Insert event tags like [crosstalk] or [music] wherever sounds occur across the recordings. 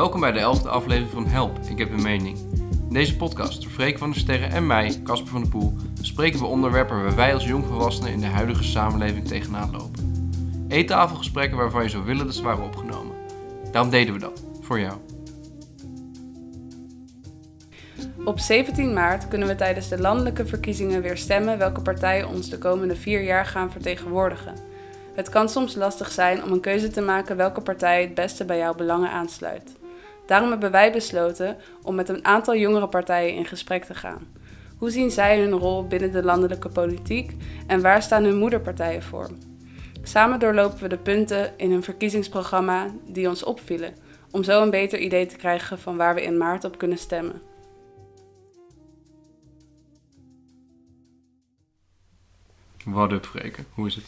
Welkom bij de elfde aflevering van Help, ik heb een mening. In deze podcast, door Freek van der Sterren en mij, Casper van der Poel, bespreken we onderwerpen waar wij als jongvolwassenen in de huidige samenleving tegenaan lopen. Eettafelgesprekken waarvan je zou willen dat ze waren opgenomen. Daarom deden we dat, voor jou. Op 17 maart kunnen we tijdens de landelijke verkiezingen weer stemmen welke partijen ons de komende vier jaar gaan vertegenwoordigen. Het kan soms lastig zijn om een keuze te maken welke partij het beste bij jouw belangen aansluit. Daarom hebben wij besloten om met een aantal jongere partijen in gesprek te gaan. Hoe zien zij hun rol binnen de landelijke politiek en waar staan hun moederpartijen voor? Samen doorlopen we de punten in hun verkiezingsprogramma die ons opvielen, om zo een beter idee te krijgen van waar we in maart op kunnen stemmen. Wat up, Freken? Hoe is het?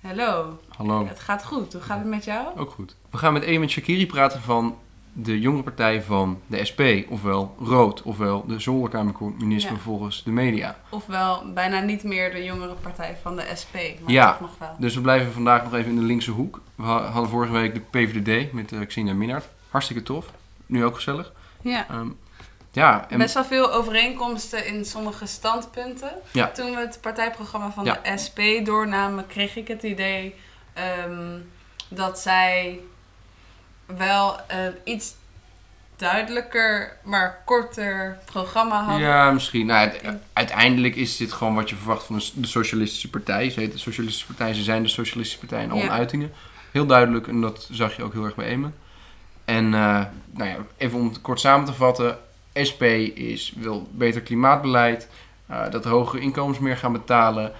Hallo. Hallo. Het gaat goed. Hoe gaat het met jou? Ook goed. We gaan met Eamon Shakiri praten van de jongere partij van de SP, ofwel Rood, ofwel de zolderkamercommunisme Ja. volgens de media. Ofwel bijna niet meer de jongere partij van de SP, maar Ja. nog wel. Dus we blijven vandaag nog even in de linkse hoek. We ha- hadden vorige week de PVDD met uh, Xenia Minnaert. Hartstikke tof. Nu ook gezellig. Ja. Ehm, ja, en Best wel veel overeenkomsten in sommige standpunten. Ja. Toen we het partijprogramma van Ja. de SP doornamen, kreeg ik het idee ehm, dat zij wel een iets duidelijker, maar korter programma hadden. ja, misschien. Nou, uiteindelijk is dit gewoon wat je verwacht van de, Socialistische Partij. Ze heet de Socialistische Partij, ze zijn de Socialistische Partij in alle Ja. uitingen. Heel duidelijk en dat zag je ook heel erg bij Eamon. En eh, nou ja, even om het kort samen te vatten. SP is, wil beter klimaatbeleid, eh, dat hogere inkomens meer gaan betalen,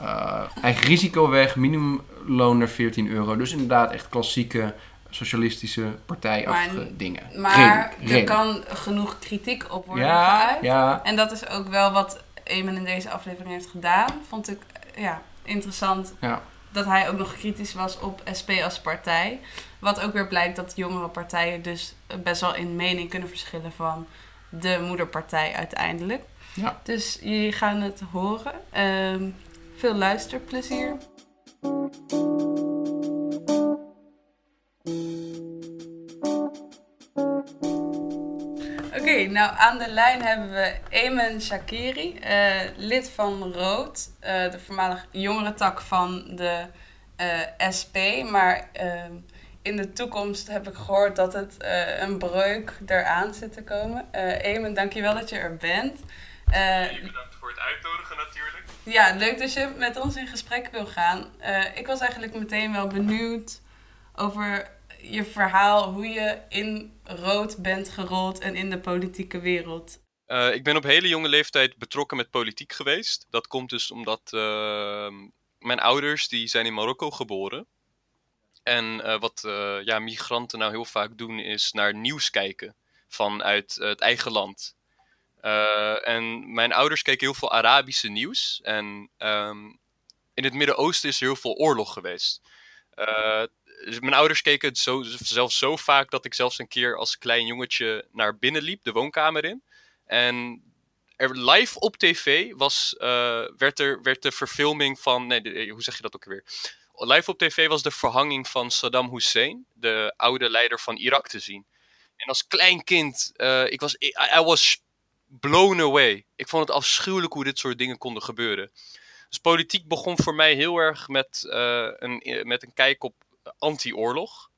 eh, eigen risico weg, minimumloon naar 14 euro. Dus inderdaad echt klassieke socialistische partijachtige Maar- dingen. Maar er kan genoeg kritiek op worden ja, geuit. ja, En dat is ook wel wat Eamon in deze aflevering heeft gedaan. Vond ik ja, interessant ja. dat hij ook nog kritisch was op SP als partij. Wat ook weer blijkt dat jongere partijen dus best wel in mening kunnen verschillen van de moederpartij uiteindelijk. Ja. Dus jullie gaan het horen. Ehm, veel luisterplezier. Oké, nou aan de lijn hebben we Eamon Shakiri, eh, lid van Rood, eh, de voormalig jongere tak van de eh, SP. Maar in de toekomst heb ik gehoord dat het een breuk eraan zit te komen. Eamon, dankjewel dat je er bent. Bedankt voor het uitnodigen natuurlijk. ja, leuk dat je met ons in gesprek wil gaan. Ik was eigenlijk meteen wel benieuwd over je verhaal, hoe je in rood bent gerold en in de politieke wereld. Eh, ik ben op hele jonge leeftijd betrokken met politiek geweest. Dat komt dus omdat ehm, mijn ouders die zijn in Marokko geboren. En eh, wat eh, ja, migranten nou heel vaak doen is naar nieuws kijken vanuit het eigen land. En mijn ouders keken heel veel Arabische nieuws. En ehm, in het Midden-Oosten is er heel veel oorlog geweest. Eh, mijn ouders keken het zo, zelfs zo vaak dat ik zelfs een keer als klein jongetje naar binnen liep, de woonkamer in. En er live op tv was, eh, werd, er, werd de verfilming van. Nee, de- hoe zeg je dat ook weer? Live op tv was de verhanging van Saddam Hussein, de oude leider van Irak, te zien. En als klein kind, eh, ik was, I, was blown away. Ik vond het afschuwelijk hoe dit soort dingen konden gebeuren. Dus politiek begon voor mij heel erg met, eh, een, met een kijk op anti-oorlog.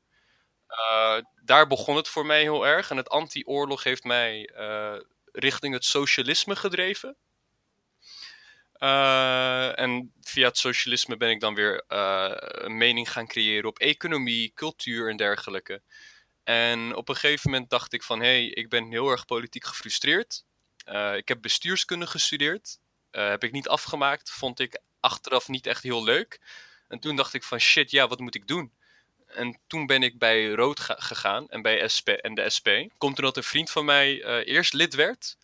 Eh, daar begon het voor mij heel erg. En het anti-oorlog heeft mij eh, richting het socialisme gedreven. Eh, en via het socialisme ben ik dan weer een mening gaan creëren op economie, cultuur en dergelijke. En op een gegeven moment dacht ik van, hé, hey, ik ben heel erg politiek gefrustreerd. Ik heb bestuurskunde gestudeerd. Heb ik niet afgemaakt. Vond ik achteraf niet echt heel leuk. En toen dacht ik van, shit, ja, wat moet ik doen? En toen ben ik bij Rood ga- gegaan en bij SP en de SP. Komt omdat een vriend van mij eh, eerst lid werd.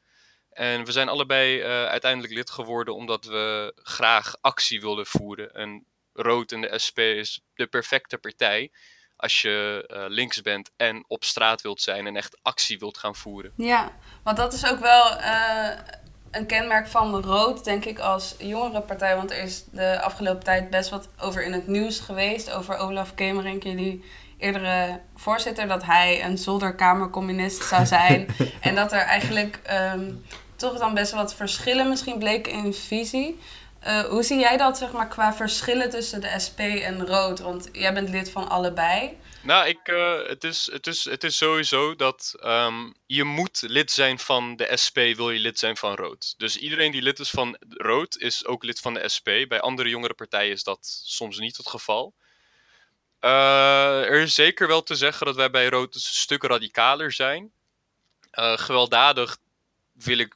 En we zijn allebei eh, uiteindelijk lid geworden omdat we graag actie wilden voeren. En Rood en de SP is de perfecte partij als je eh, links bent en op straat wilt zijn en echt actie wilt gaan voeren. Ja, want dat is ook wel een kenmerk van Rood, denk ik, als jongerenpartij. Want er is de afgelopen tijd best wat over in het nieuws geweest. Over Olaf Kemerink, jullie eerdere voorzitter dat hij een zolderkamercommunist zou zijn. [laughs] en dat er eigenlijk ehm, toch dan best wat verschillen misschien bleken in visie. Uh, hoe zie jij dat zeg maar, qua verschillen tussen de SP en Rood? Want jij bent lid van allebei. Nou, ik, uh, het, is, het, is, het is sowieso dat um, je moet lid zijn van de SP, wil je lid zijn van Rood. Dus iedereen die lid is van Rood, is ook lid van de SP. Bij andere jongere partijen is dat soms niet het geval. Uh, er is zeker wel te zeggen dat wij bij Rood een stuk radicaler zijn. gewelddadig wil ik,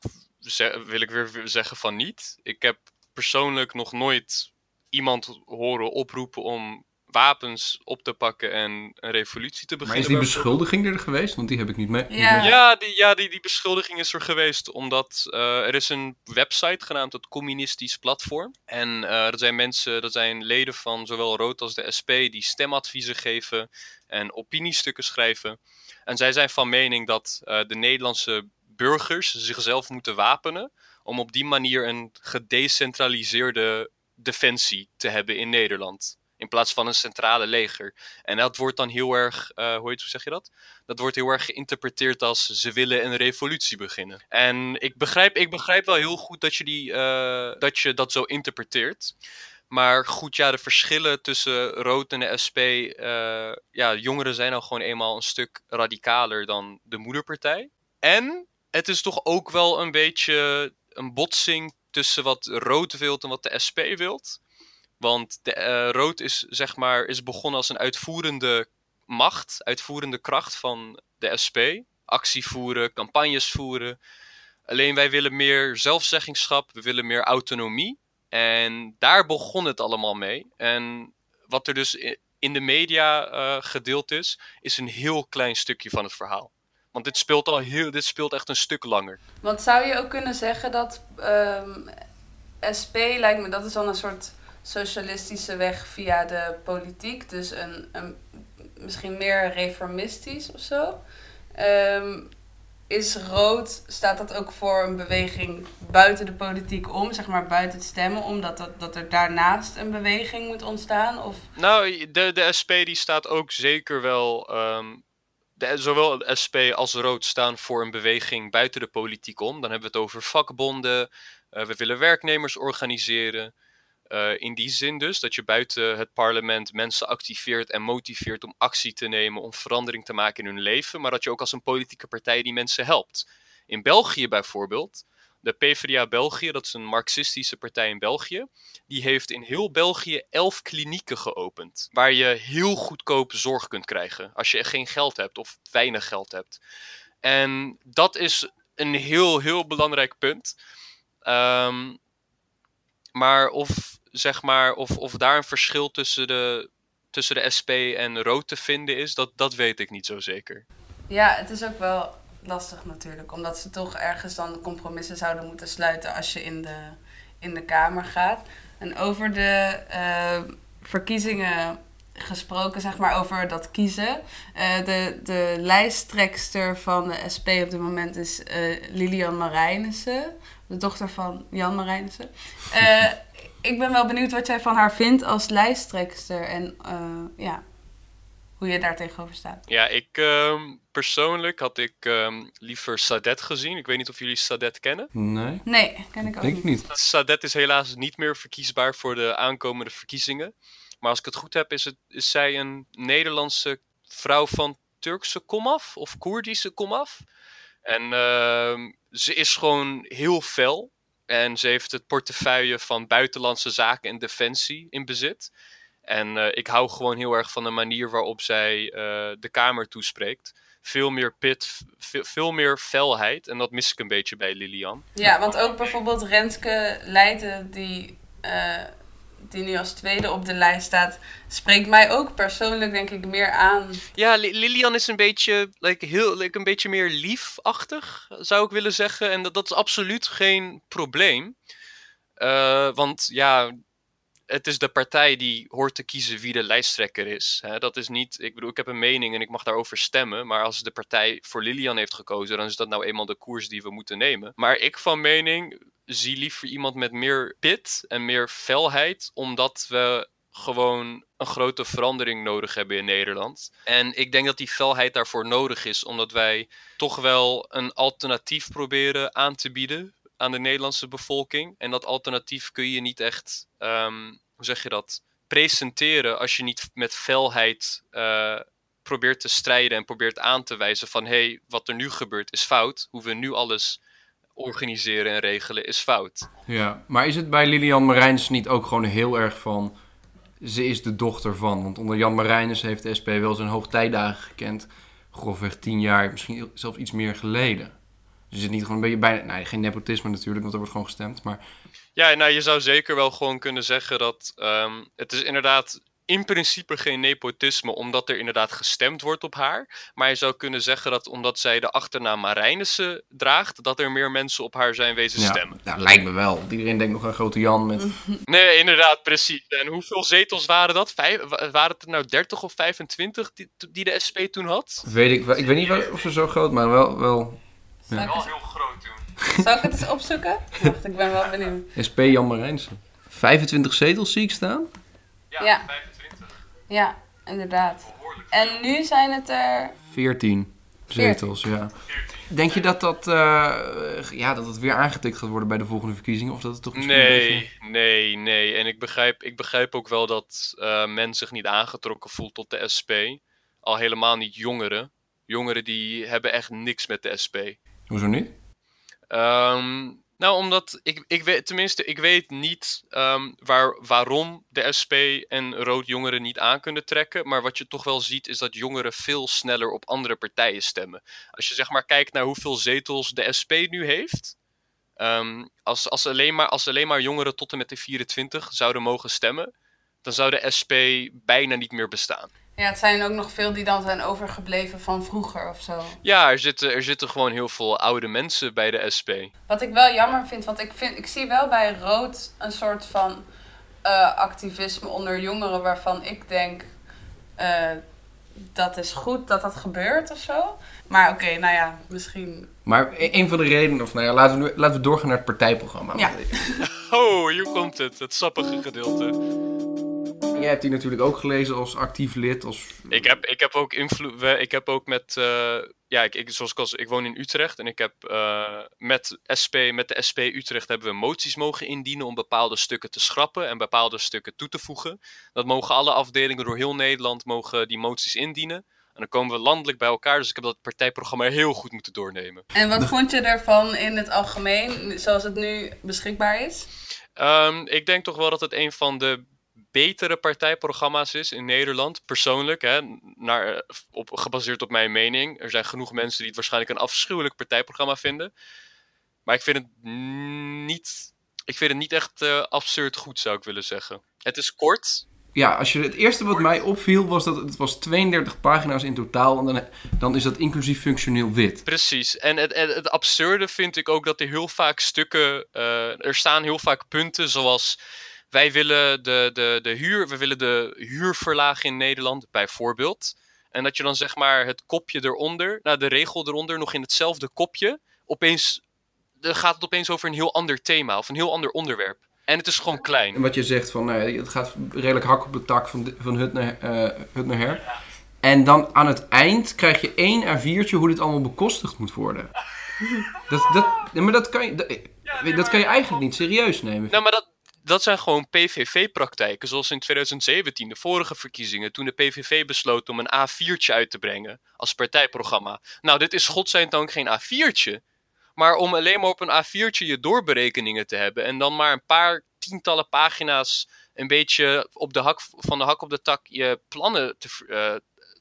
wil ik weer zeggen van niet. Ik heb persoonlijk nog nooit iemand horen oproepen om wapens op te pakken en een revolutie te beginnen. Maar is die beschuldiging er geweest? Want die heb ik niet mee. Ja, ja, die, ja die, die beschuldiging is er geweest omdat uh, er is een website genaamd het Communistisch Platform. En uh, dat zijn mensen, dat zijn leden van zowel Rood als de SP die stemadviezen geven en opiniestukken schrijven. En zij zijn van mening dat uh, de Nederlandse burgers zichzelf moeten wapenen om op die manier een gedecentraliseerde defensie te hebben in Nederland. In plaats van een centrale leger. En dat wordt dan heel erg, uh, hoe, heet, zeg je dat? Dat wordt heel erg geïnterpreteerd als ze willen een revolutie beginnen. En ik begrijp, ik begrijp wel heel goed dat je, die, uh, dat, je dat zo interpreteert. Maar goed, ja, de verschillen tussen Rood en de SP. Uh, ja, jongeren zijn al gewoon eenmaal een stuk radicaler dan de moederpartij. En het is toch ook wel een beetje een botsing tussen wat Rood wilt en wat de SP wilt. Want de, uh, Rood is, zeg maar, is begonnen als een uitvoerende macht, uitvoerende kracht van de SP. Actie voeren, campagnes voeren. Alleen wij willen meer zelfzeggingschap, we willen meer autonomie. En daar begon het allemaal mee. En wat er dus in de media uh, gedeeld is, is een heel klein stukje van het verhaal. Want dit speelt al heel, dit speelt echt een stuk langer. Want zou je ook kunnen zeggen dat um, SP lijkt me, dat is dan een soort socialistische weg via de politiek. Dus een, een misschien meer reformistisch of zo. Um, is rood, staat dat ook voor een beweging buiten de politiek om, zeg maar buiten het stemmen, omdat dat, dat er daarnaast een beweging moet ontstaan? Of? Nou, de, de SP die staat ook zeker wel de, zowel de SP als Rood staan voor een beweging buiten de politiek om. Dan hebben we het over vakbonden. Uh, we willen werknemers organiseren. Uh, in die zin dus dat je buiten het parlement mensen activeert en motiveert om actie te nemen, om verandering te maken in hun leven, maar dat je ook als een politieke partij die mensen helpt. In België bijvoorbeeld de PvdA België, dat is een marxistische partij in België, die heeft in heel België elf klinieken geopend. Waar je heel goedkoop zorg kunt krijgen als je geen geld hebt of weinig geld hebt. En dat is een heel, heel belangrijk punt. Um, maar of, zeg maar, of, of daar een verschil tussen de, tussen de SP en Rood te vinden is, dat, dat weet ik niet zo zeker. Ja, het is ook wel lastig natuurlijk. Omdat ze toch ergens dan compromissen zouden moeten sluiten als je in de, in de Kamer gaat. En over de uh, verkiezingen gesproken, zeg maar, over dat kiezen. Uh, de, de lijsttrekster van de SP op dit moment is uh, Lilian Marijnissen. De dochter van Jan Marijnissen. [laughs] ik ben wel benieuwd wat jij van haar vindt als lijsttrekster. En ja, hoe je daar tegenover staat. Ja, ik uh, persoonlijk had ik um, liever Sadet gezien. Ik weet niet of jullie Sadet kennen. Nee. Nee, ken ik ook Denk niet. niet. Sadet is helaas niet meer verkiesbaar voor de aankomende verkiezingen. Maar als ik het goed heb, is, het, is zij een Nederlandse vrouw van Turkse komaf of Koerdische komaf. En uh, ze is gewoon heel fel. En ze heeft het portefeuille van buitenlandse zaken en defensie in bezit. En uh, ik hou gewoon heel erg van de manier waarop zij uh, de Kamer toespreekt. Veel meer pit, veel, meer felheid. En dat mis ik een beetje bij Lilian. Ja, want ook bijvoorbeeld Renske Leijten, die, uh, die nu als tweede op de lijst staat, spreekt mij ook persoonlijk denk ik meer aan. Ja, Lilian is een beetje, like, heel, like, een beetje meer liefachtig, zou ik willen zeggen. En dat, dat is absoluut geen probleem. want ja, het is de partij die hoort te kiezen wie de lijsttrekker is. dat is niet, ik bedoel, ik heb een mening en ik mag daarover stemmen. Maar als de partij voor Lilian heeft gekozen, dan is dat nou eenmaal de koers die we moeten nemen. Maar ik van mening zie liever iemand met meer pit en meer felheid, omdat we gewoon een grote verandering nodig hebben in Nederland. En ik denk dat die felheid daarvoor nodig is, omdat wij toch wel een alternatief proberen aan te bieden aan de Nederlandse bevolking. En dat alternatief kun je niet echt, ehm, hoe zeg je dat, presenteren als je niet met felheid uh, probeert te strijden en probeert aan te wijzen van hé, hey, wat er nu gebeurt is fout. Hoe we nu alles organiseren en regelen is fout. Ja, maar is het bij Lilian Marijns niet ook gewoon heel erg van ze is de dochter van? Want onder Jan Marijnis heeft de SP wel zijn hoogtijdagen gekend. Grofweg tien jaar, misschien zelfs iets meer geleden. Dus het niet gewoon een beetje bijna, nee, geen nepotisme natuurlijk, want er wordt gewoon gestemd. Maar... Ja, nou je zou zeker wel gewoon kunnen zeggen dat um, het is inderdaad in principe geen nepotisme, omdat er inderdaad gestemd wordt op haar. Maar je zou kunnen zeggen dat omdat zij de achternaam Marijnissen draagt, dat er meer mensen op haar zijn wezen stemmen. Ja, lijkt me wel. Iedereen denkt nog aan Grote Jan met... [laughs] Nee, inderdaad, precies. En hoeveel zetels waren dat? Vijf, waren het er nou 30 of 25 die, die de SP toen had? Weet ik, ik weet niet of ze zo groot, maar wel... wel ja. Wel heel groot toen. Zal ik het eens opzoeken? Wacht, ik ben wel benieuwd. SP Jan Marijnissen. 25 zetels zie ik staan. Ja, ja. 25. Ja, inderdaad. En nu zijn het er... 14 zetels, ja. Denk je dat dat, uh, ja, dat het weer aangetikt gaat worden bij de volgende verkiezingen? Of dat het toch nee, een beetje... nee, nee. En ik begrijp, ik begrijp ook wel dat uh, men zich niet aangetrokken voelt tot de SP. Al helemaal niet jongeren. Jongeren die hebben echt niks met de SP. Hoezo niet? Um, nou, omdat ik, ik weet, tenminste, ik weet niet um, waar, waarom de SP en rood jongeren niet aan kunnen trekken. Maar wat je toch wel ziet, is dat jongeren veel sneller op andere partijen stemmen. Als je zeg maar kijkt naar hoeveel zetels de SP nu heeft. Um, als, als, alleen maar, als alleen maar jongeren tot en met de 24 zouden mogen stemmen, dan zou de SP bijna niet meer bestaan. Ja, het zijn ook nog veel die dan zijn overgebleven van vroeger of zo. Ja, er zitten, er zitten gewoon heel veel oude mensen bij de SP. Wat ik wel jammer vind, want ik, vind, ik zie wel bij Rood een soort van uh, activisme onder jongeren waarvan ik denk... Uh, dat is goed dat dat gebeurt of zo. Maar oké, okay, nou ja, misschien... Maar e-, een van de redenen, of nou ja, laten we, laten we doorgaan naar het partijprogramma. Ja. [laughs] oh, hier komt het, het sappige gedeelte. Jij hebt die natuurlijk ook gelezen als actief lid. Als... Ik, heb, ik heb ook invloed. Ik heb ook met. Uh, ja, ik, ik, zoals ik, als, ik woon in Utrecht en ik heb uh, met, SP, met de SP Utrecht hebben we moties mogen indienen om bepaalde stukken te schrappen en bepaalde stukken toe te voegen. Dat mogen alle afdelingen door heel Nederland mogen die moties indienen. En dan komen we landelijk bij elkaar. Dus ik heb dat partijprogramma heel goed moeten doornemen. En wat vond je ervan in het algemeen, zoals het nu beschikbaar is? Um, ik denk toch wel dat het een van de betere partijprogramma's is in Nederland, persoonlijk, hè, naar, op, gebaseerd op mijn mening. Er zijn genoeg mensen die het waarschijnlijk een afschuwelijk partijprogramma vinden. Maar ik vind het niet, ik vind het niet echt uh, absurd goed, zou ik willen zeggen. Het is kort. Ja, als je, het eerste wat mij opviel was dat het was 32 pagina's in totaal. En dan, dan is dat inclusief functioneel wit. Precies. En het, het, het absurde vind ik ook dat er heel vaak stukken... Uh, er staan heel vaak punten zoals wij willen de, de, de huur, we willen de huur verlagen in Nederland, bijvoorbeeld. En dat je dan zeg maar het kopje eronder, nou de regel eronder, nog in hetzelfde kopje, opeens dan gaat het opeens over een heel ander thema of een heel ander onderwerp. En het is gewoon klein. En wat je zegt van, nou, het gaat redelijk hak op de tak van, van hut, naar, uh, hut naar her. En dan aan het eind krijg je één A4'tje hoe dit allemaal bekostigd moet worden. [laughs] Dat, dat, maar dat kan je, dat, dat kan je eigenlijk niet serieus nemen. Nou, maar dat, dat zijn gewoon PVV-praktijken, zoals in 2017, de vorige verkiezingen, toen de PVV besloot om een A4'tje uit te brengen als partijprogramma. Nou, dit is godzijdank geen A4'tje, maar om alleen maar op een A4'tje je doorberekeningen te hebben en dan maar een paar tientallen pagina's een beetje op de hak, van de hak op de tak je plannen te, uh,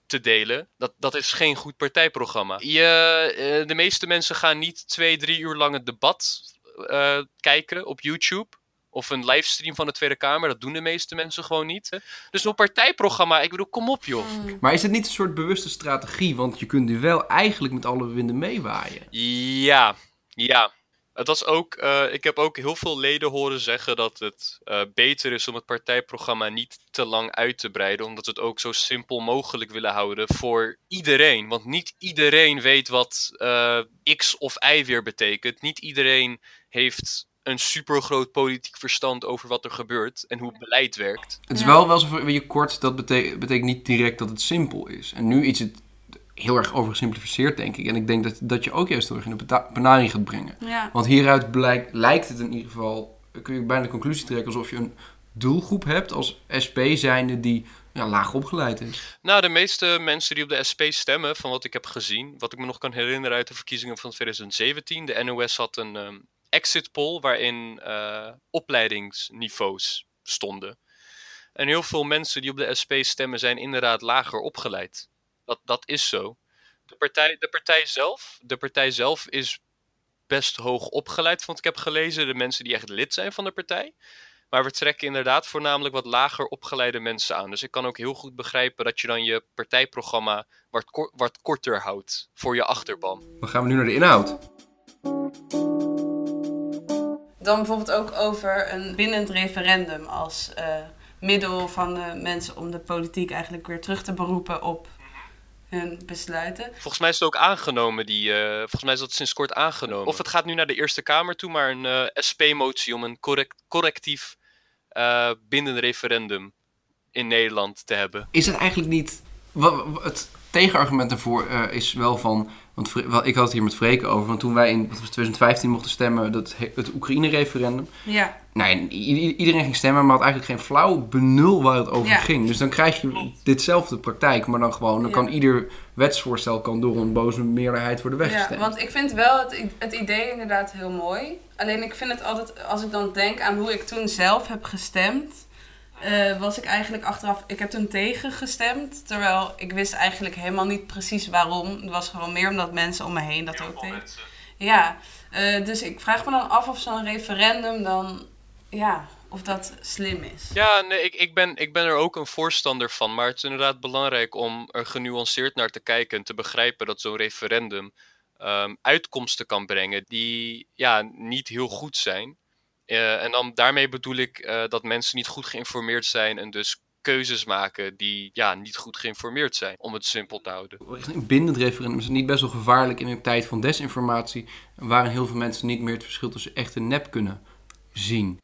te delen. Dat, dat is geen goed partijprogramma. Je, uh, de meeste mensen gaan niet twee, drie uur lang het debat uh, kijken op YouTube of een livestream van de Tweede Kamer. Dat doen de meeste mensen gewoon niet. Dus een partijprogramma, ik bedoel, kom op joh. Hmm. Maar is het niet een soort bewuste strategie? Want je kunt nu wel eigenlijk met alle winden meewaaien. Ja, ja. Het was ook, uh, ik heb ook heel veel leden horen zeggen dat het uh, beter is om het partijprogramma niet te lang uit te breiden. Omdat we het ook zo simpel mogelijk willen houden voor iedereen. Want niet iedereen weet wat uh, X of Y weer betekent. Niet iedereen heeft een supergroot politiek verstand over wat er gebeurt en hoe beleid werkt. Het is wel wel zo van, je kort, dat betekent, betekent niet direct dat het simpel is. En nu is het heel erg overgesimplificeerd, denk ik. En ik denk dat, dat je ook juist erg in de benadering gaat brengen. Ja. Want hieruit blijkt, lijkt het in ieder geval, kun je bijna de conclusie trekken alsof je een doelgroep hebt als SP zijnde die ja, laag opgeleid is. Nou, de meeste mensen die op de SP stemmen, van wat ik heb gezien, wat ik me nog kan herinneren uit de verkiezingen van 2017, de NOS had een ehm, exit poll waarin eh, opleidingsniveaus stonden. En heel veel mensen die op de SP stemmen zijn inderdaad lager opgeleid. Dat, dat is zo. De partij, de, partij zelf, de partij zelf is best hoog opgeleid, want ik heb gelezen, de mensen die echt lid zijn van de partij. Maar we trekken inderdaad voornamelijk wat lager opgeleide mensen aan. Dus ik kan ook heel goed begrijpen dat je dan je partijprogramma wat, wat korter houdt voor je achterban. Dan gaan we nu naar de inhoud. Dan bijvoorbeeld ook over een bindend referendum als eh, middel van de mensen om de politiek eigenlijk weer terug te beroepen op hun besluiten. Volgens mij is het ook aangenomen, die, eh, volgens mij is dat sinds kort aangenomen. Of het gaat nu naar de Eerste Kamer toe, maar een eh, SP-motie om een correct, correctief eh, bindend referendum in Nederland te hebben. Is het eigenlijk niet... Het tegenargument daarvoor eh, is wel van... Want ik had het hier met Freke over. Want toen wij in wat was het, 2015 mochten stemmen... Dat, he- het Oekraïne-referendum... Ja, Nee, i- iedereen ging stemmen, maar had eigenlijk geen flauw benul waar het over Ja. ging. Dus dan krijg je ditzelfde praktijk, maar dan gewoon... Dan Ja. kan ieder wetsvoorstel kan door een boze meerderheid worden ja, weggestemd. want ik vind wel het, het idee inderdaad heel mooi. Alleen ik vind het altijd, als ik dan denk aan hoe ik toen zelf heb gestemd, eh, was ik eigenlijk achteraf, ik heb toen tegen gestemd. Terwijl ik wist eigenlijk helemaal niet precies waarom. Het was gewoon meer omdat mensen om me heen dat ook deden. Ja, eh, dus ik vraag me dan af of zo'n referendum dan, ja, of dat slim is. Ja, nee, ik, ik, ben, ik ben er ook een voorstander van. Maar het is inderdaad belangrijk om er genuanceerd naar te kijken en te begrijpen dat zo'n referendum ehm, uitkomsten kan brengen die ja, niet heel goed zijn. Eh, en dan daarmee bedoel ik eh, dat mensen niet goed geïnformeerd zijn en dus keuzes maken die ja, niet goed geïnformeerd zijn, om het simpel te houden. Richting bindend referendum is het niet best wel gevaarlijk in een tijd van desinformatie... waarin heel veel mensen niet meer het verschil tussen echt en nep kunnen zien.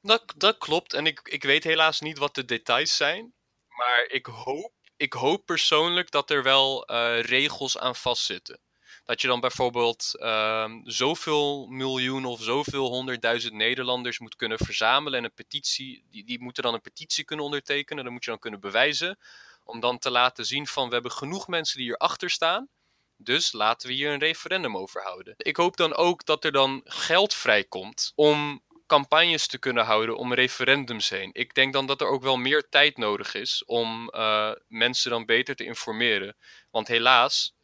Dat, dat klopt. En ik, ik weet helaas niet wat de details zijn. Maar ik hoop, ik hoop persoonlijk dat er wel eh, regels aan vastzitten. Dat je dan bijvoorbeeld ehm, zoveel miljoen of zoveel honderdduizend Nederlanders moet kunnen verzamelen. En een petitie, die, die moeten dan een petitie kunnen ondertekenen. Dat moet je dan kunnen bewijzen. Om dan te laten zien van we hebben genoeg mensen die hierachter staan. Dus laten we hier een referendum over houden. Ik hoop dan ook dat er dan geld vrijkomt om campagnes te kunnen houden om referendums heen. Ik denk dan dat er ook wel meer tijd nodig is om eh, mensen dan beter te informeren. Want helaas,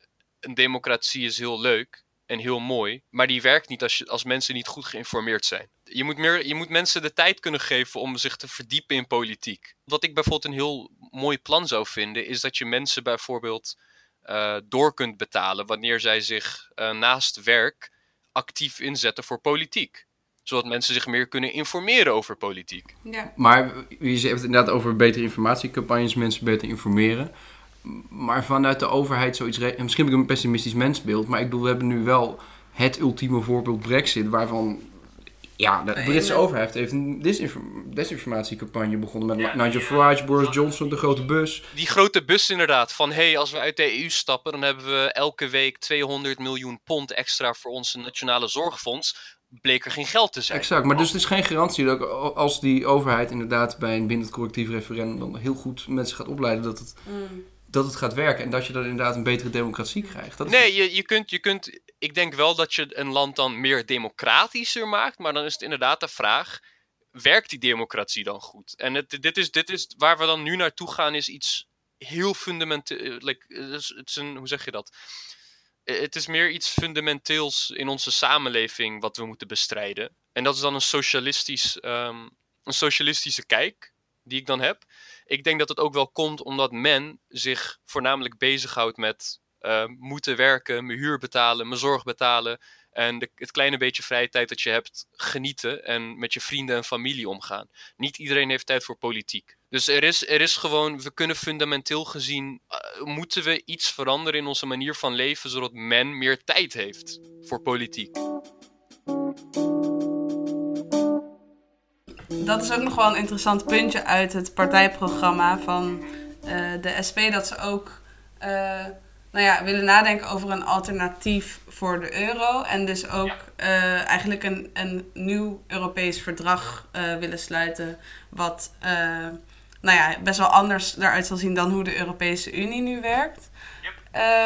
een democratie is heel leuk en heel mooi, maar die werkt niet als, je, als mensen niet goed geïnformeerd zijn. Je moet, meer, je moet mensen de tijd kunnen geven om zich te verdiepen in politiek. Wat ik bijvoorbeeld een heel mooi plan zou vinden, is dat je mensen bijvoorbeeld eh, door kunt betalen wanneer zij zich eh, naast werk actief inzetten voor politiek zodat mensen zich meer kunnen informeren over politiek. Ja. Maar je hebt het inderdaad over betere informatiecampagnes, mensen beter informeren. Maar vanuit de overheid zoiets... Misschien heb ik een pessimistisch mensbeeld, maar ik bedoel, we hebben nu wel het ultieme voorbeeld Brexit, waarvan... Ja, de Britse overheid heeft een desinformatiecampagne begonnen met Ja. Nigel Farage, Boris Johnson, de grote bus. Die grote bus inderdaad, van hé, hey, als we uit de EU stappen, dan hebben we elke week 200 miljoen pond extra voor onze nationale zorgfonds. Bleek er geen geld te zijn. Exact, maar dus het is geen garantie dat als die overheid inderdaad bij een bindend correctief referendum dan heel goed mensen gaat opleiden dat het, Mm. Dat het gaat werken en dat je dan inderdaad een betere democratie krijgt. Dat is- Nee, je, je, kunt, je kunt. Ik denk wel dat je een land dan meer democratischer maakt. Maar dan is het inderdaad de vraag: werkt die democratie dan goed? En het, dit, is, dit is waar we dan nu naartoe gaan, is iets heel fundamenteel. Like, het is, het is een, hoe zeg je dat? Eh, Het is meer iets fundamenteels in onze samenleving wat we moeten bestrijden. En dat is dan een, socialistisch, ehm, een socialistische kijk die ik dan heb. Ik denk dat het ook wel komt omdat men zich voornamelijk bezighoudt met eh, moeten werken, mijn huur betalen, mijn zorg betalen. En de, het kleine beetje vrije tijd dat je hebt, genieten en met je vrienden en familie omgaan. Niet iedereen heeft tijd voor politiek. Dus er is, er is gewoon, we kunnen fundamenteel gezien, eh, moeten we iets veranderen in onze manier van leven, zodat men meer tijd heeft voor politiek. Dat is ook nog wel een interessant puntje uit het partijprogramma van eh, de SP. Dat ze ook uh, nou ja, willen nadenken over een alternatief voor de euro. En dus ook uh, eigenlijk een, een nieuw Europees verdrag willen sluiten. Wat nou ja, best wel anders eruit zal zien dan hoe de Europese Unie nu werkt.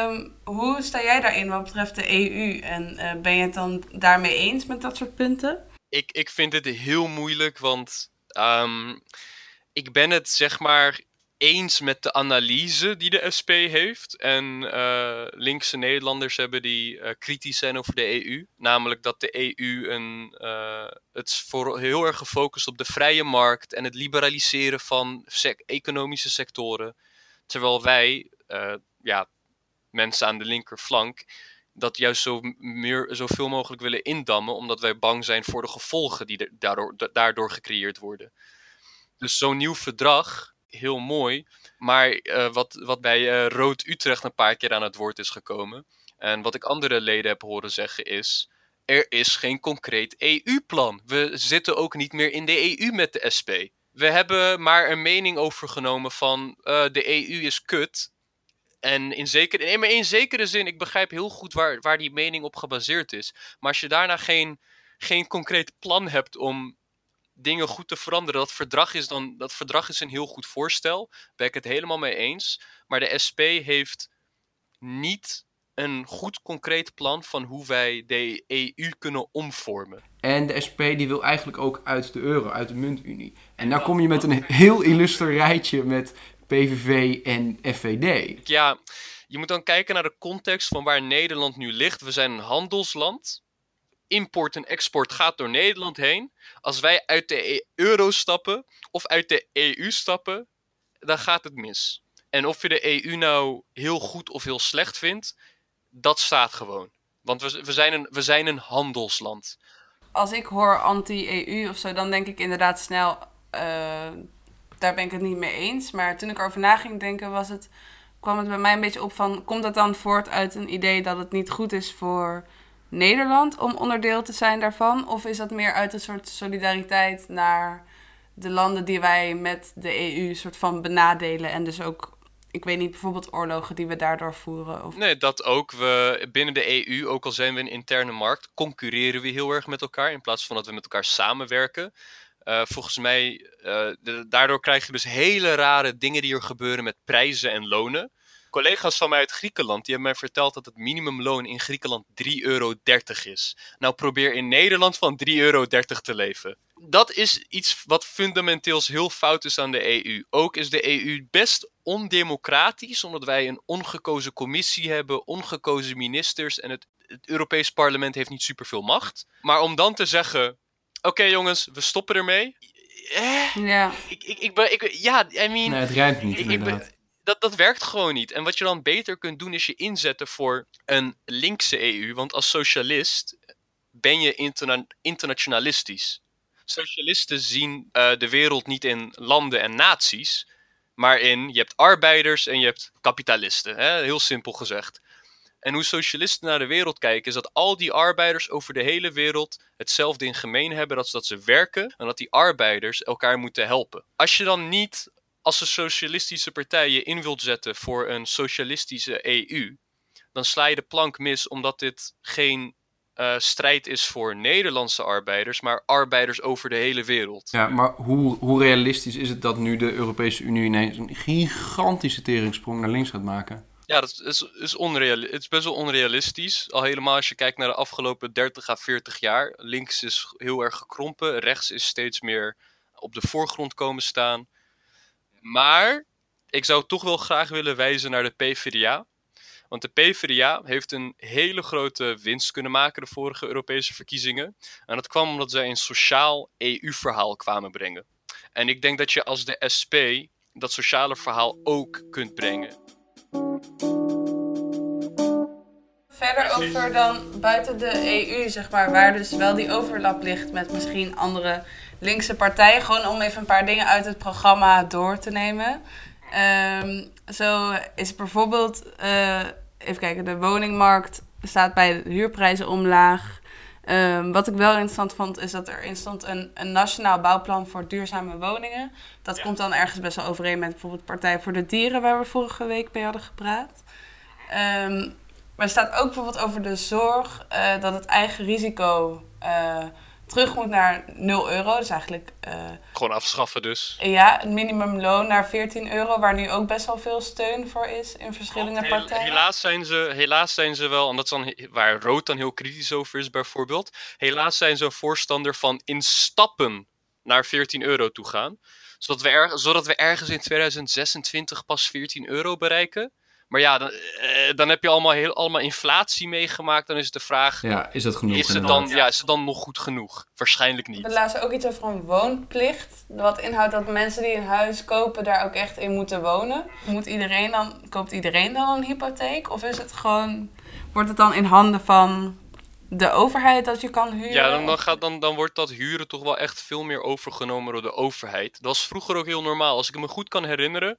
Um, hoe sta jij daarin wat betreft de EU? En uh, ben je het dan daarmee eens met dat soort punten? Ik, ik vind het heel moeilijk, want um, ik ben het zeg maar eens met de analyse die de SP heeft. En uh, linkse Nederlanders hebben die uh, kritisch zijn over de EU. Namelijk dat de EU een, uh, het voor, heel erg gefocust op de vrije markt en het liberaliseren van economische sectoren. Terwijl wij, ja, mensen aan de linkerflank, dat juist zo meer, zoveel mogelijk willen indammen, omdat wij bang zijn voor de gevolgen die daardoor, daardoor gecreëerd worden. Dus zo'n nieuw verdrag, heel mooi, maar uh, wat, wat bij uh, Rood Utrecht een paar keer aan het woord is gekomen, en wat ik andere leden heb horen zeggen is, er is geen concreet EU-plan. We zitten ook niet meer in de EU met de SP. We hebben maar een mening overgenomen van uh, de EU is kut en in zekere, nee, maar in zekere zin, ik begrijp heel goed waar, waar die mening op gebaseerd is. Maar als je daarna geen, geen concreet plan hebt om dingen goed te veranderen, dat verdrag is dan dat verdrag is een heel goed voorstel. Daar ben ik het helemaal mee eens. Maar de SP heeft niet een goed concreet plan van hoe wij de EU kunnen omvormen. En de SP die wil eigenlijk ook uit de euro, uit de muntunie. En dan kom je met een heel illuster rijtje met PVV en FVD. Ja, je moet dan kijken naar de context van waar Nederland nu ligt. We zijn een handelsland. Import en export gaat door Nederland heen. Als wij uit de e- euro stappen of uit de EU stappen, dan gaat het mis. En of je de EU nou heel goed of heel slecht vindt, dat staat gewoon. Want we, we, zijn, een, we zijn een handelsland. Als ik hoor anti-EU of zo, dan denk ik inderdaad snel uh, daar ben ik het niet mee eens. Maar toen ik erover na ging denken, was het, kwam het bij mij een beetje op van... Komt dat dan voort uit een idee dat het niet goed is voor Nederland om onderdeel te zijn daarvan? Of is dat meer uit een soort solidariteit naar de landen die wij met de EU soort van benadelen en dus ook ik weet niet, bijvoorbeeld oorlogen die we daardoor voeren? Of... Nee, dat ook. We, binnen de EU, ook al zijn we een interne markt, concurreren we heel erg met elkaar in plaats van dat we met elkaar samenwerken. Uh, volgens mij, uh, daardoor krijg je dus hele rare dingen die er gebeuren met prijzen en lonen. Collega's van mij uit Griekenland, die hebben mij verteld dat het minimumloon in Griekenland 3,30 euro is. Nou, probeer in Nederland van 3,30 euro te leven. Dat is iets wat fundamenteels heel fout is aan de EU. Ook is de EU best ondemocratisch, omdat wij een ongekozen commissie hebben, ongekozen ministers en het, het Europees Parlement heeft niet superveel macht. Maar om dan te zeggen, Oké jongens, we stoppen ermee. Eh, ja. Ik, ik, ik, ben, ik, ja, I mean... Nee, het rijmt niet ik, inderdaad. dat, dat werkt gewoon niet. En wat je dan beter kunt doen is je inzetten voor een linkse EU. Want als socialist ben je interna internationalistisch. Socialisten zien uh, de wereld niet in landen en naties, maar in je hebt arbeiders en je hebt kapitalisten. Hè? Heel simpel gezegd. En hoe socialisten naar de wereld kijken, is dat al die arbeiders over de hele wereld hetzelfde in gemeen hebben. Dat dat ze werken en dat die arbeiders elkaar moeten helpen. Als je dan niet als een socialistische partij je in wilt zetten voor een socialistische EU, dan sla je de plank mis omdat dit geen uh, strijd is voor Nederlandse arbeiders, maar arbeiders over de hele wereld. Ja, maar hoe, hoe realistisch is het dat nu de Europese Unie ineens een gigantische teringsprong naar links gaat maken? Ja, dat is, is, het is best wel onrealistisch. Al helemaal als je kijkt naar de afgelopen 30 à 40 jaar. Links is heel erg gekrompen, rechts is steeds meer op de voorgrond komen staan. Maar ik zou toch wel graag willen wijzen naar de PvdA. Want de PvdA heeft een hele grote winst kunnen maken de vorige Europese verkiezingen. En dat kwam omdat zij een sociaal EU-verhaal kwamen brengen. En ik denk dat je als de SP dat sociale verhaal ook kunt brengen. Verder over dan buiten de EU, zeg maar, waar dus wel die overlap ligt met misschien andere linkse partijen. Gewoon om even een paar dingen uit het programma door te nemen. Um, zo is bijvoorbeeld, uh, even kijken, de woningmarkt staat bij huurprijzen omlaag. Ehm, wat ik wel interessant vond, is dat erin stond een, een nationaal bouwplan voor duurzame woningen. Dat komt dan ergens best wel overeen met bijvoorbeeld Partij voor de Dieren, waar we vorige week mee hadden gepraat. Ehm, maar er staat ook bijvoorbeeld over de zorg eh, dat het eigen risico eh, terug moet naar 0 euro. Dus eigenlijk. eh, Gewoon afschaffen dus. ja, het minimumloon naar 14 euro, waar nu ook best wel veel steun voor is in verschillende Hel- partijen. Helaas zijn, ze, helaas zijn ze wel, en dat is dan waar Rood dan heel kritisch over is bijvoorbeeld. Helaas zijn ze een voorstander van in stappen naar 14 euro toe gaan. Zodat we, er, zodat we ergens in 2026 pas 14 euro bereiken. Maar ja, dan, eh, dan heb je allemaal, heel, allemaal inflatie meegemaakt. Dan is het de vraag, Ja, is dat genoeg? is, het dan, ja, is het dan nog goed genoeg? Waarschijnlijk We niet. lazen ook iets over een woonplicht. Wat inhoudt dat mensen die een huis kopen daar ook echt in moeten wonen. Moet iedereen dan, koopt iedereen dan een hypotheek? Of is het gewoon, wordt het dan in handen van de overheid dat je kan huren? Ja, dan, dan, gaat, dan, dan wordt dat huren toch wel echt veel meer overgenomen door de overheid. Dat was vroeger ook heel normaal. Als ik me goed kan herinneren,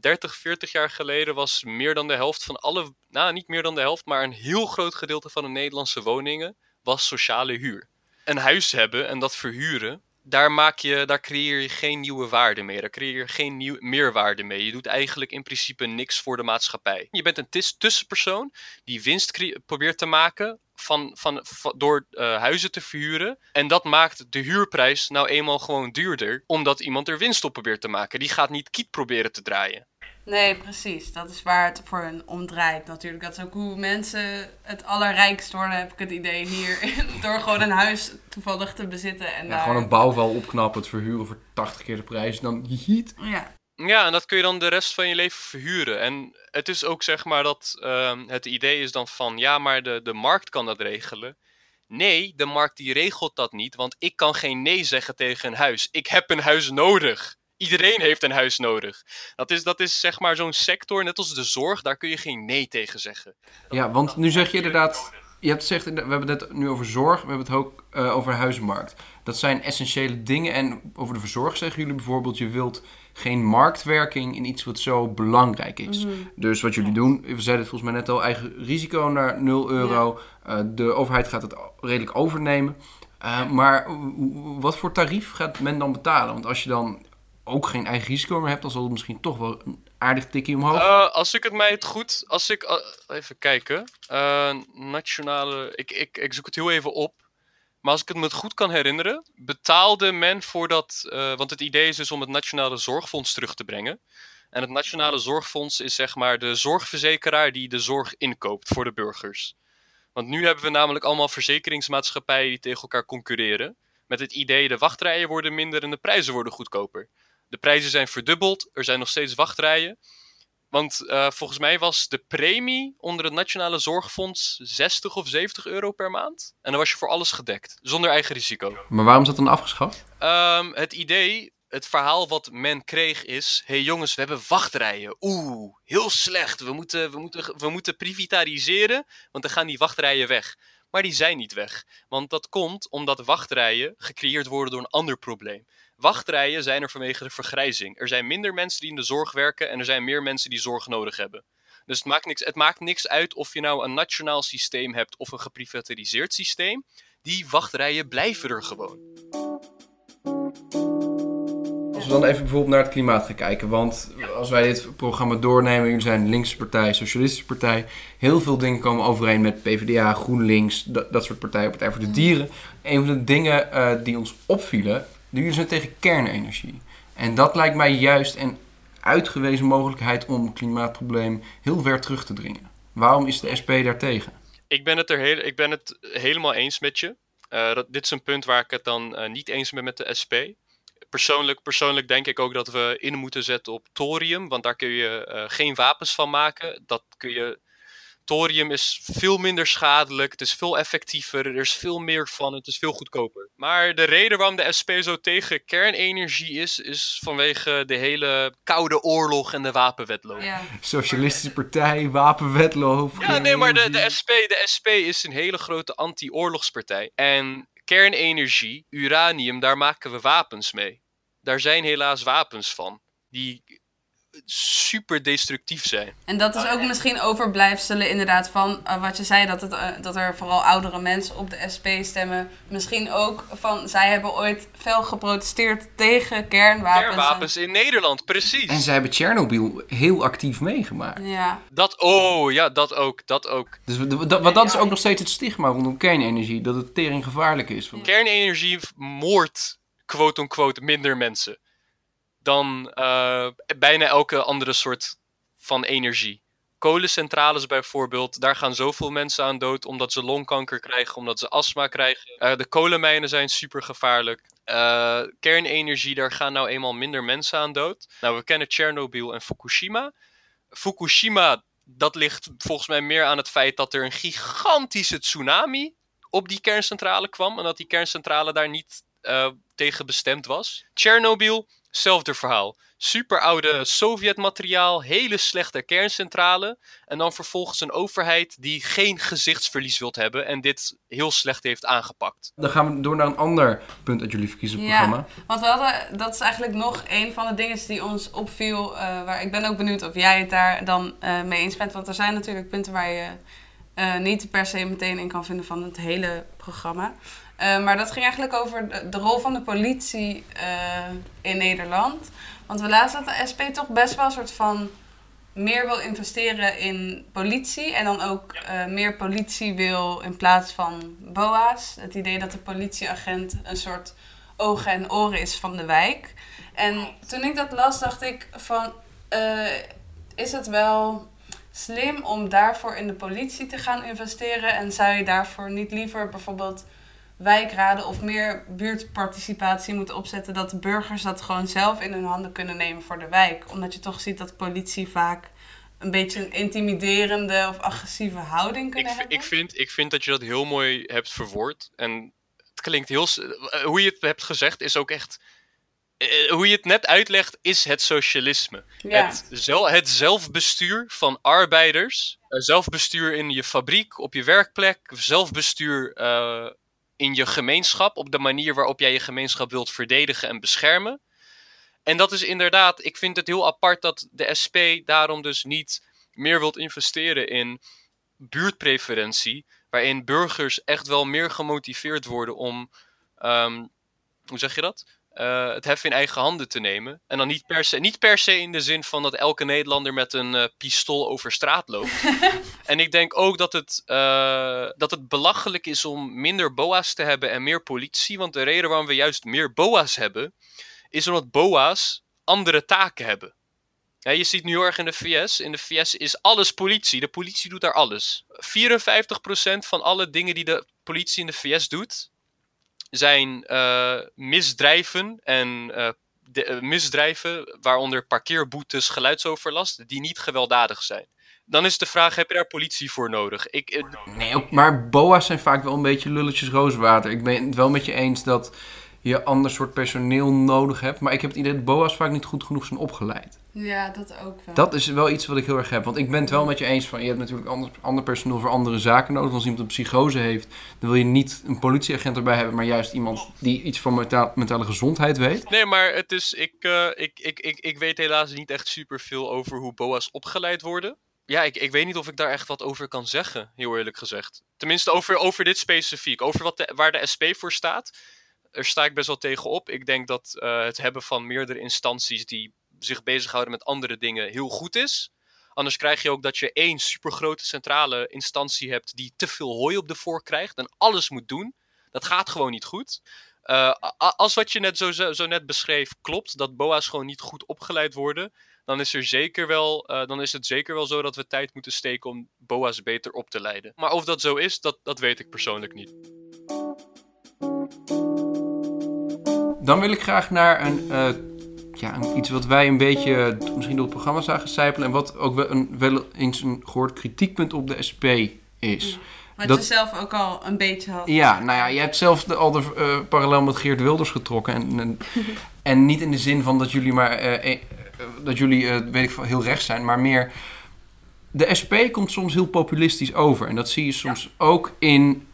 30, 40 jaar geleden was meer dan de helft van alle, nou niet meer dan de helft, maar een heel groot gedeelte van de Nederlandse woningen was sociale huur. Een huis hebben en dat verhuren, daar, maak je, daar creëer je geen nieuwe waarde mee. Daar creëer je geen nieuw, meerwaarde mee. Je doet eigenlijk in principe niks voor de maatschappij. Je bent een tussenpersoon die winst probeert te maken van, van, van- door eh, huizen te verhuren. En dat maakt de huurprijs nou eenmaal gewoon duurder, omdat iemand er winst op probeert te maken. Die gaat niet kiet proberen te draaien. Nee, precies. Dat is waar het voor hen om draait natuurlijk. Dat is ook hoe mensen het allerrijkst worden, heb ik het idee hier. [laughs] Door gewoon een huis toevallig te bezitten. En Ja, daar... gewoon een bouwval opknappen, het verhuren voor 80 keer de prijs. Dan hiet. Ja. Ja, en dat kun je dan de rest van je leven verhuren. En het is ook zeg maar dat ehm, het idee is dan van ja, maar de, de markt kan dat regelen. Nee, de markt die regelt dat niet, want ik kan geen nee zeggen tegen een huis. Ik heb een huis nodig. Iedereen heeft een huis nodig. Dat is, dat is zeg maar zo'n sector, net als de zorg, daar kun je geen nee tegen zeggen. Ja, want nu zeg je inderdaad. Je hebt gezegd, we hebben het nu over zorg, we hebben het ook eh, over huizenmarkt. Dat zijn essentiële dingen. En over de verzorg zeggen jullie bijvoorbeeld, je wilt geen marktwerking in iets wat zo belangrijk is. Mhm. Dus wat jullie doen, we zeiden het volgens mij net al, eigen risico naar 0 euro. Eh, de overheid gaat het redelijk overnemen. Eh, maar wat voor tarief gaat men dan betalen? Want als je dan ook geen eigen risico meer hebt, dan zal het misschien toch wel een aardig tikje omhoog. Eh, als ik het mij het goed, als ik, even kijken, Eh, nationale, ik, ik, ik zoek het heel even op. Maar als ik het me goed kan herinneren, betaalde men voordat, eh, want het idee is dus om het Nationale Zorgfonds terug te brengen. En het Nationale Zorgfonds is zeg maar de zorgverzekeraar die de zorg inkoopt voor de burgers. Want nu hebben we namelijk allemaal verzekeringsmaatschappijen die tegen elkaar concurreren. Met het idee de wachtrijen worden minder en de prijzen worden goedkoper. De prijzen zijn verdubbeld, er zijn nog steeds wachtrijen. Want eh, volgens mij was de premie onder het Nationale Zorgfonds 60 of 70 euro per maand. En dan was je voor alles gedekt, zonder eigen risico. Maar waarom is dat dan afgeschaft? Ehm, het idee, het verhaal wat men kreeg is... hey jongens, we hebben wachtrijen. Oeh, heel slecht. We moeten, we, moeten, we moeten privatariseren, want dan gaan die wachtrijen weg. Maar die zijn niet weg. Want dat komt omdat wachtrijen gecreëerd worden door een ander probleem. Wachtrijen zijn er vanwege de vergrijzing. Er zijn minder mensen die in de zorg werken en er zijn meer mensen die zorg nodig hebben. Dus het maakt niks, het maakt niks uit of je nou een nationaal systeem hebt of een geprivatiseerd systeem. Die wachtrijen blijven er gewoon. Als we dan even bijvoorbeeld naar het klimaat gaan kijken. Want als wij dit programma doornemen, jullie zijn een linkse partij, socialistische partij. Heel veel dingen komen overeen met PvdA, GroenLinks, dat, dat soort partijen, Partij voor de Dieren. Een van de dingen eh, die ons opvielen, jullie zijn tegen kernenergie. En dat lijkt mij juist een uitgewezen mogelijkheid om het klimaatprobleem heel ver terug te dringen. Waarom is de SP daartegen? Ik ben het, er heel, ik ben het helemaal eens met je. Eh, dat, dit is een punt waar ik het dan eh, niet eens ben met de SP. Persoonlijk, persoonlijk denk ik ook dat we in moeten zetten op thorium, want daar kun je eh, geen wapens van maken. Dat kun je. Thorium is veel minder schadelijk, het is veel effectiever, er is veel meer van, het is veel goedkoper. Maar de reden waarom de SP zo tegen kernenergie is, is vanwege de hele koude oorlog en de wapenwetloop. Ja. Socialistische partij, wapenwetloop. Ja, nee, maar de, de. SP, de SP is een hele grote anti-oorlogspartij. En kernenergie, uranium, daar maken we wapens mee. Daar zijn helaas wapens van. Die super destructief zijn. En dat is ook misschien overblijfselen inderdaad van uh, wat je zei, dat, het, uh, dat er vooral oudere mensen op de SP stemmen. Misschien ook van, zij hebben ooit fel geprotesteerd tegen kernwapens. Kernwapens in Nederland, precies. En zij hebben Tsjernobyl heel actief meegemaakt. Ja. Dat, oh ja, dat ook, dat ook. Dus dat, want dat is ook nog steeds het stigma rondom kernenergie, dat het tering gevaarlijk is. Kernenergie moordt, quote-unquote, minder mensen dan uh, bijna elke andere soort van energie. Kolencentrales bijvoorbeeld, daar gaan zoveel mensen aan dood omdat ze longkanker krijgen, omdat ze astma krijgen. Uh, de kolenmijnen zijn super gevaarlijk. Uh, kernenergie, daar gaan nou eenmaal minder mensen aan dood. Nou, we kennen Tsjernobyl en Fukushima. Fukushima, dat ligt volgens mij meer aan het feit dat er een gigantische tsunami op die kerncentrale kwam en dat die kerncentrale daar niet tegen bestemd was. Tsjernobyl, Zelfde verhaal. Super oude Sovjet-materiaal, hele slechte kerncentrale. En dan vervolgens een overheid die geen gezichtsverlies wilt hebben en dit heel slecht heeft aangepakt. Dan gaan we door naar een ander punt uit jullie verkiezingsprogramma. Ja, want we hadden, dat is eigenlijk nog een van de dingen die ons opviel. Uh, waar ik ben ook benieuwd of jij het daar dan uh, mee eens bent. Want er zijn natuurlijk punten waar je uh, niet per se meteen in kan vinden van het hele programma. Uh, maar dat ging eigenlijk over de, de rol van de politie uh, in Nederland. Want we lazen dat de SP toch best wel een soort van meer wil investeren in politie. En dan ook uh, meer politie wil in plaats van BOA's. Het idee dat de politieagent een soort ogen en oren is van de wijk. En toen ik dat las, dacht ik van... is het wel slim om daarvoor in de politie te gaan investeren? En zou je daarvoor niet liever bijvoorbeeld wijkraden of meer buurtparticipatie moeten opzetten. Dat de burgers dat gewoon zelf in hun handen kunnen nemen voor de wijk. Omdat je toch ziet dat politie vaak een beetje een intimiderende of agressieve houding kunnen ik, hebben. Ik vind, ik vind dat je dat heel mooi hebt verwoord. En het klinkt heel... Hoe je het hebt gezegd is ook echt... Hoe je het net uitlegt, is het socialisme. Ja. Het, zel, het zelfbestuur van arbeiders. Zelfbestuur in je fabriek, op je werkplek. Zelfbestuur uh, in je gemeenschap, op de manier waarop jij je gemeenschap wilt verdedigen en beschermen. En dat is inderdaad, ik vind het heel apart dat de SP daarom dus niet meer wilt investeren in buurtpreferentie, waarin burgers echt wel meer gemotiveerd worden om, um, hoe zeg je dat? Uh, het hef in eigen handen te nemen. En dan niet per, se, niet per se in de zin van dat elke Nederlander met een uh, pistool over straat loopt. [laughs] en ik denk ook dat het, uh, dat het belachelijk is om minder BOA's te hebben en meer politie. Want de reden waarom we juist meer BOA's hebben, is omdat BOA's andere taken hebben. Ja, je ziet nu erg in de VS. In de VS is alles politie. De politie doet daar alles. 54% van alle dingen die de politie in de VS doet, zijn uh, misdrijven en de, uh, misdrijven, waaronder parkeerboetes, geluidsoverlast, die niet gewelddadig zijn. Dan is de vraag, heb je daar politie voor nodig? Ik, nee, maar boa's zijn vaak wel een beetje lulletjes rozenwater. Ik ben het wel met je eens dat je ander soort personeel nodig hebt. Maar ik heb het idee dat boa's vaak niet goed genoeg zijn opgeleid. Ja, dat ook wel. Dat is wel iets wat ik heel erg heb. Want ik ben het wel met je eens van... je hebt natuurlijk ander, ander personeel voor andere zaken nodig. Als iemand een psychose heeft... dan wil je niet een politieagent erbij hebben... maar juist iemand die iets van menta mentale gezondheid weet. Nee, maar het is... Ik, uh, ik, ik, ik, ik weet helaas niet echt superveel over hoe boa's opgeleid worden. Ja, ik, ik weet niet of ik daar echt wat over kan zeggen, heel eerlijk gezegd. Tenminste, over, over dit specifiek. Over wat de, waar de SP voor staat. Er sta ik best wel tegenop. Ik denk dat uh, het hebben van meerdere instanties die zich bezighouden met andere dingen heel goed is. Anders krijg je ook dat je één supergrote centrale instantie hebt die te veel hooi op de voor krijgt en alles moet doen. Dat gaat gewoon niet goed. Uh, als wat je net zo, zo net beschreef klopt, dat BOA's gewoon niet goed opgeleid worden, dan is, er zeker wel, uh, dan is het zeker wel zo dat we tijd moeten steken om BOA's beter op te leiden. Maar of dat zo is, dat, dat weet ik persoonlijk niet. Dan wil ik graag naar een uh, ja, iets wat wij een beetje misschien door het programma zagen sijpelen. En wat ook wel, een, wel eens een gehoord kritiekpunt op de SP is. Wat dat, je zelf ook al een beetje had. Ja, nou ja, je hebt zelf de, al de uh, parallel met Geert Wilders getrokken. En, en, [laughs] en, niet in de zin van dat jullie maar uh, uh, dat jullie, weet ik veel, heel rechts zijn, maar meer. De SP komt soms heel populistisch over. En dat zie je soms ja. ook in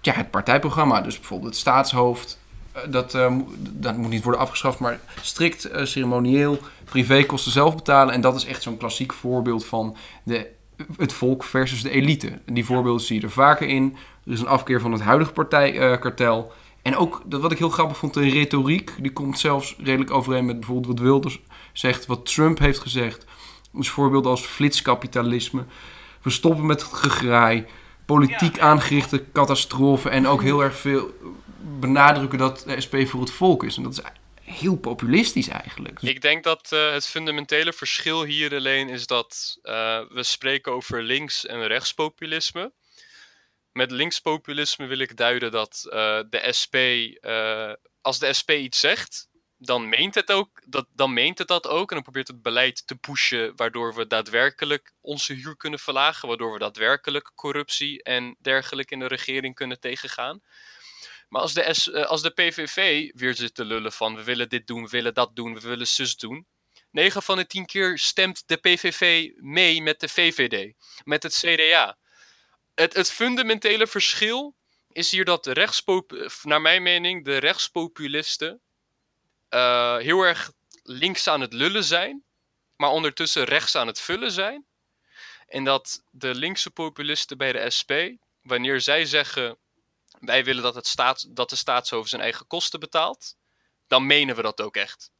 ja, het partijprogramma. Dus bijvoorbeeld het staatshoofd eh, dat, eh, dat moet niet worden afgeschaft, maar strikt eh, ceremonieel privékosten zelf betalen. En dat is echt zo'n klassiek voorbeeld van de, het volk versus de elite. Die voorbeelden zie je er vaker in. Er is een afkeer van het huidige partijkartel. en ook, dat wat ik heel grappig vond, de retoriek, die komt zelfs redelijk overeen met bijvoorbeeld wat Wilders zegt, wat Trump heeft gezegd. Dus voorbeelden als flitskapitalisme. We stoppen met het gegraai, politiek aangerichte catastrofen en ook heel erg veel benadrukken dat de SP voor het volk is. En dat is heel populistisch eigenlijk. Ik denk dat eh, het fundamentele verschil hier alleen is dat eh, we spreken over links- en rechtspopulisme. Met linkspopulisme wil ik duiden dat eh, de SP, als de SP iets zegt, dan meent, het ook, dat, dan meent het dat ook. En dan probeert het beleid te pushen, waardoor we daadwerkelijk onze huur kunnen verlagen. Waardoor we daadwerkelijk corruptie en dergelijke in de regering kunnen tegengaan. Maar als de, eh, als de PVV weer zit te lullen van we willen dit doen, we willen dat doen, we willen zus doen. 9 van de 10 keer stemt de PVV mee met de VVD, met het CDA. Het, het fundamentele verschil is hier dat rechtspop, naar mijn mening, de rechtspopulisten eh, heel erg links aan het lullen zijn, maar ondertussen rechts aan het vullen zijn. En dat de linkse populisten bij de SP, wanneer zij zeggen wij willen dat, het staat, dat de staatshoofd zijn eigen kosten betaalt, dan menen we dat ook echt.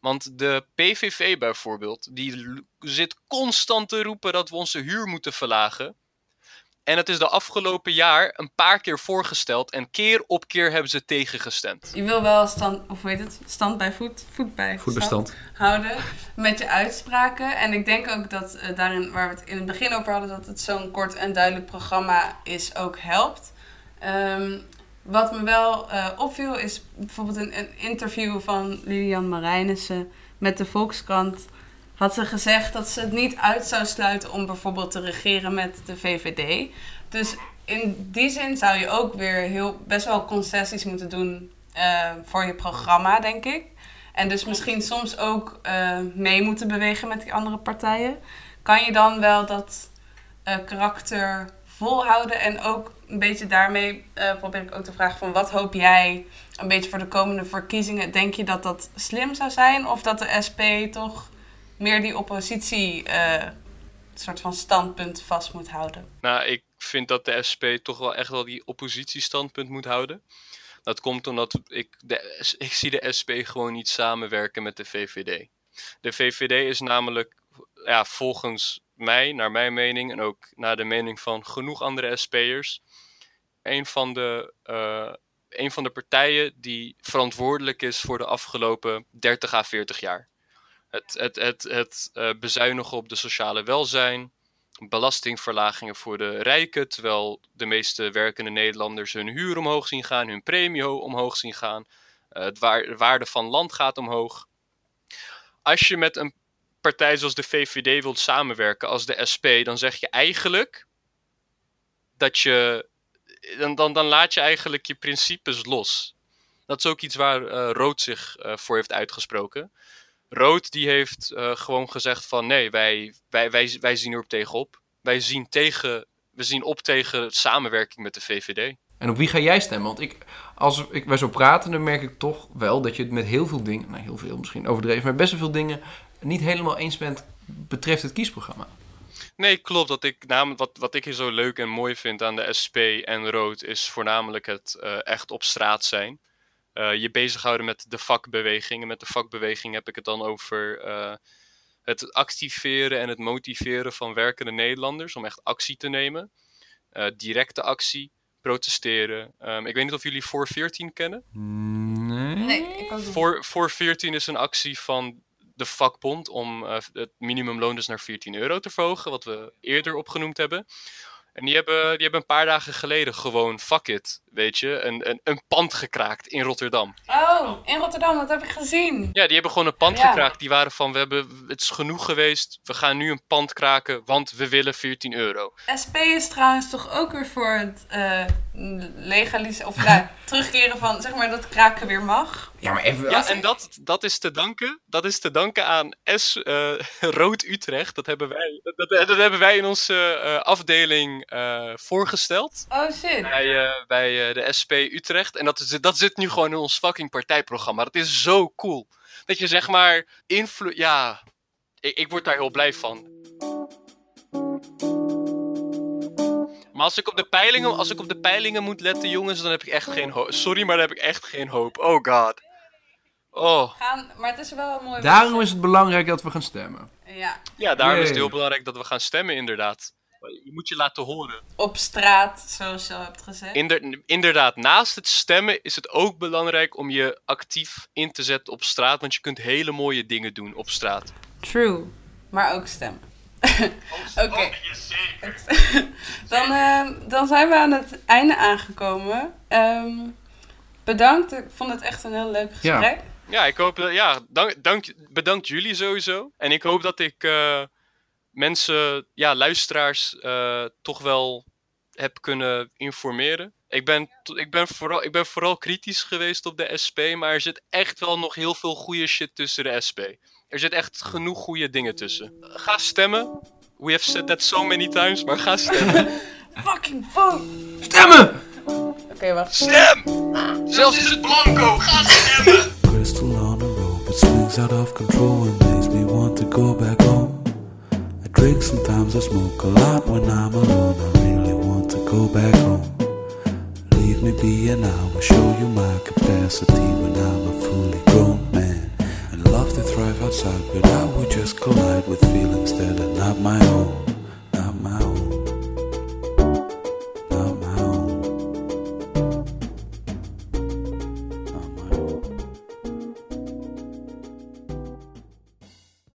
Want de PVV bijvoorbeeld, die zit constant te roepen dat we onze huur moeten verlagen. En het is de afgelopen jaar een paar keer voorgesteld en keer op keer hebben ze tegengestemd. Je wil wel stand, of hoe heet het, stand bij voet, voet bij Voetbestand. stand houden met je uitspraken. En ik denk ook dat eh, daarin, waar we het in het begin over hadden, dat het zo'n kort en duidelijk programma is, ook helpt. Ehm, wat me wel eh, opviel is bijvoorbeeld een, een interview van Lilian Marijnissen met de Volkskrant. Had ze gezegd dat ze het niet uit zou sluiten om bijvoorbeeld te regeren met de VVD. Dus in die zin zou je ook weer heel, best wel concessies moeten doen eh, voor je programma, denk ik. En dus misschien soms ook eh, mee moeten bewegen met die andere partijen. Kan je dan wel dat karakter volhouden en ook een beetje daarmee eh, probeer ik ook te vragen van wat hoop jij een beetje voor de komende verkiezingen? Denk je dat dat slim zou zijn of dat de SP toch meer die oppositie eh, soort van standpunt vast moet houden? Nou, ik vind dat de SP toch wel echt wel die oppositiestandpunt moet houden. Dat komt omdat ik, de, ik zie de SP gewoon niet samenwerken met de VVD. De VVD is namelijk, ja, volgens mij, naar mijn mening en ook naar de mening van genoeg andere SP'ers, een van de, eh, een van de partijen die verantwoordelijk is voor de afgelopen 30 à 40 jaar. Het, het, het, het eh, bezuinigen op de sociale welzijn, belastingverlagingen voor de rijken, terwijl de meeste werkende Nederlanders hun huur omhoog zien gaan, hun premie ho- omhoog zien gaan, eh, het de waarde van land gaat omhoog. Als je met een partij zoals de VVD wilt samenwerken als de SP, dan zeg je eigenlijk dat je. Dan, dan, dan laat je eigenlijk je principes los. Dat is ook iets waar eh Rood zich eh, voor heeft uitgesproken. Rood die heeft eh, gewoon gezegd van nee, wij, wij, wij, wij zien erop tegenop. Wij zien, tegen, we zien op tegen samenwerking met de VVD. En op wie ga jij stemmen? Want ik, als ik, wij zo praten, dan merk ik toch wel dat je het met heel veel dingen, nou heel veel misschien overdreven, maar best wel veel dingen niet helemaal eens bent betreft het kiesprogramma. Nee, klopt. Dat ik, namelijk, wat, wat ik hier zo leuk en mooi vind aan de SP en Rood is voornamelijk het eh, echt op straat zijn. Eh, je bezighouden met de vakbeweging. En met de vakbeweging heb ik het dan over eh, het activeren en het motiveren van werkende Nederlanders om echt actie te nemen. Eh, directe actie, protesteren. Ehm, ik weet niet of jullie voor 14 kennen. Nee. ik Voor, voor 14 is een actie van de vakbond om eh, het minimumloon dus naar 14 euro te verhogen, wat we eerder opgenoemd hebben. En die hebben, die hebben een paar dagen geleden gewoon, fuck it, weet je, een, een, een pand gekraakt in Rotterdam. Oh, in Rotterdam, dat heb ik gezien. Ja, die hebben gewoon een pand Ja. gekraakt. Die waren van, we hebben, het is genoeg geweest, we gaan nu een pand kraken, want we willen 14 euro. SP is trouwens toch ook weer voor het, eh, legaliseren of nou, [laughs] terugkeren van zeg maar dat kraken weer mag. Ja, maar even... Ja, en dat, dat is te danken. Dat is te danken aan S. eh, [laughs] Rood Utrecht. Dat hebben wij, dat, dat, dat hebben wij in onze eh, afdeling eh, voorgesteld. Oh shit. Bij, eh, bij eh, de SP Utrecht. En dat, is, dat zit nu gewoon in ons fucking partijprogramma. Dat is zo cool. Dat je zeg maar invloed. Ja, ik, ik word daar heel blij van. Maar als ik, op de peilingen, als ik op de peilingen moet letten, jongens, dan heb ik echt geen hoop. Sorry, maar dan heb ik echt geen hoop. Oh god. Oh. Gaan, maar het is wel mooi. Daarom is het belangrijk dat we gaan stemmen. Ja, Ja, daarom is het heel belangrijk dat we gaan stemmen, inderdaad. Je moet je laten horen. op straat, zoals je al hebt gezegd. Inder- inderdaad, naast het stemmen is het ook belangrijk om je actief in te zetten op straat. Want je kunt hele mooie dingen doen op straat. True. Maar ook stemmen. [laughs] Oké. [laughs] dan, eh, dan zijn we aan het einde aangekomen. Ehm, bedankt. Ik vond het echt een heel leuk Ja. gesprek. Ja, ik hoop dat. Ja, dank, dank, bedankt jullie sowieso. En ik hoop dat ik eh, mensen, ja, luisteraars, eh, toch wel heb kunnen informeren. Ik ben, ik, ben vooral, ik ben vooral kritisch geweest op de SP, maar er zit echt wel nog heel veel goede shit tussen de SP. Er zit echt genoeg goede dingen tussen. Ga stemmen. We have said that so many times, maar ga stemmen. [laughs] Fucking vote! Stemmen! Oké, wacht. Stem! Zelfs is het blanco, ga stemmen! Crystal on a rope, it swings out of control sometimes, I smoke a lot when I'm alone. I really want to go back home. Leave me be and I will show you my capacity when I'm a fully grown man. And love to thrive outside, but I would just collide with feelings that are not my own, not my own.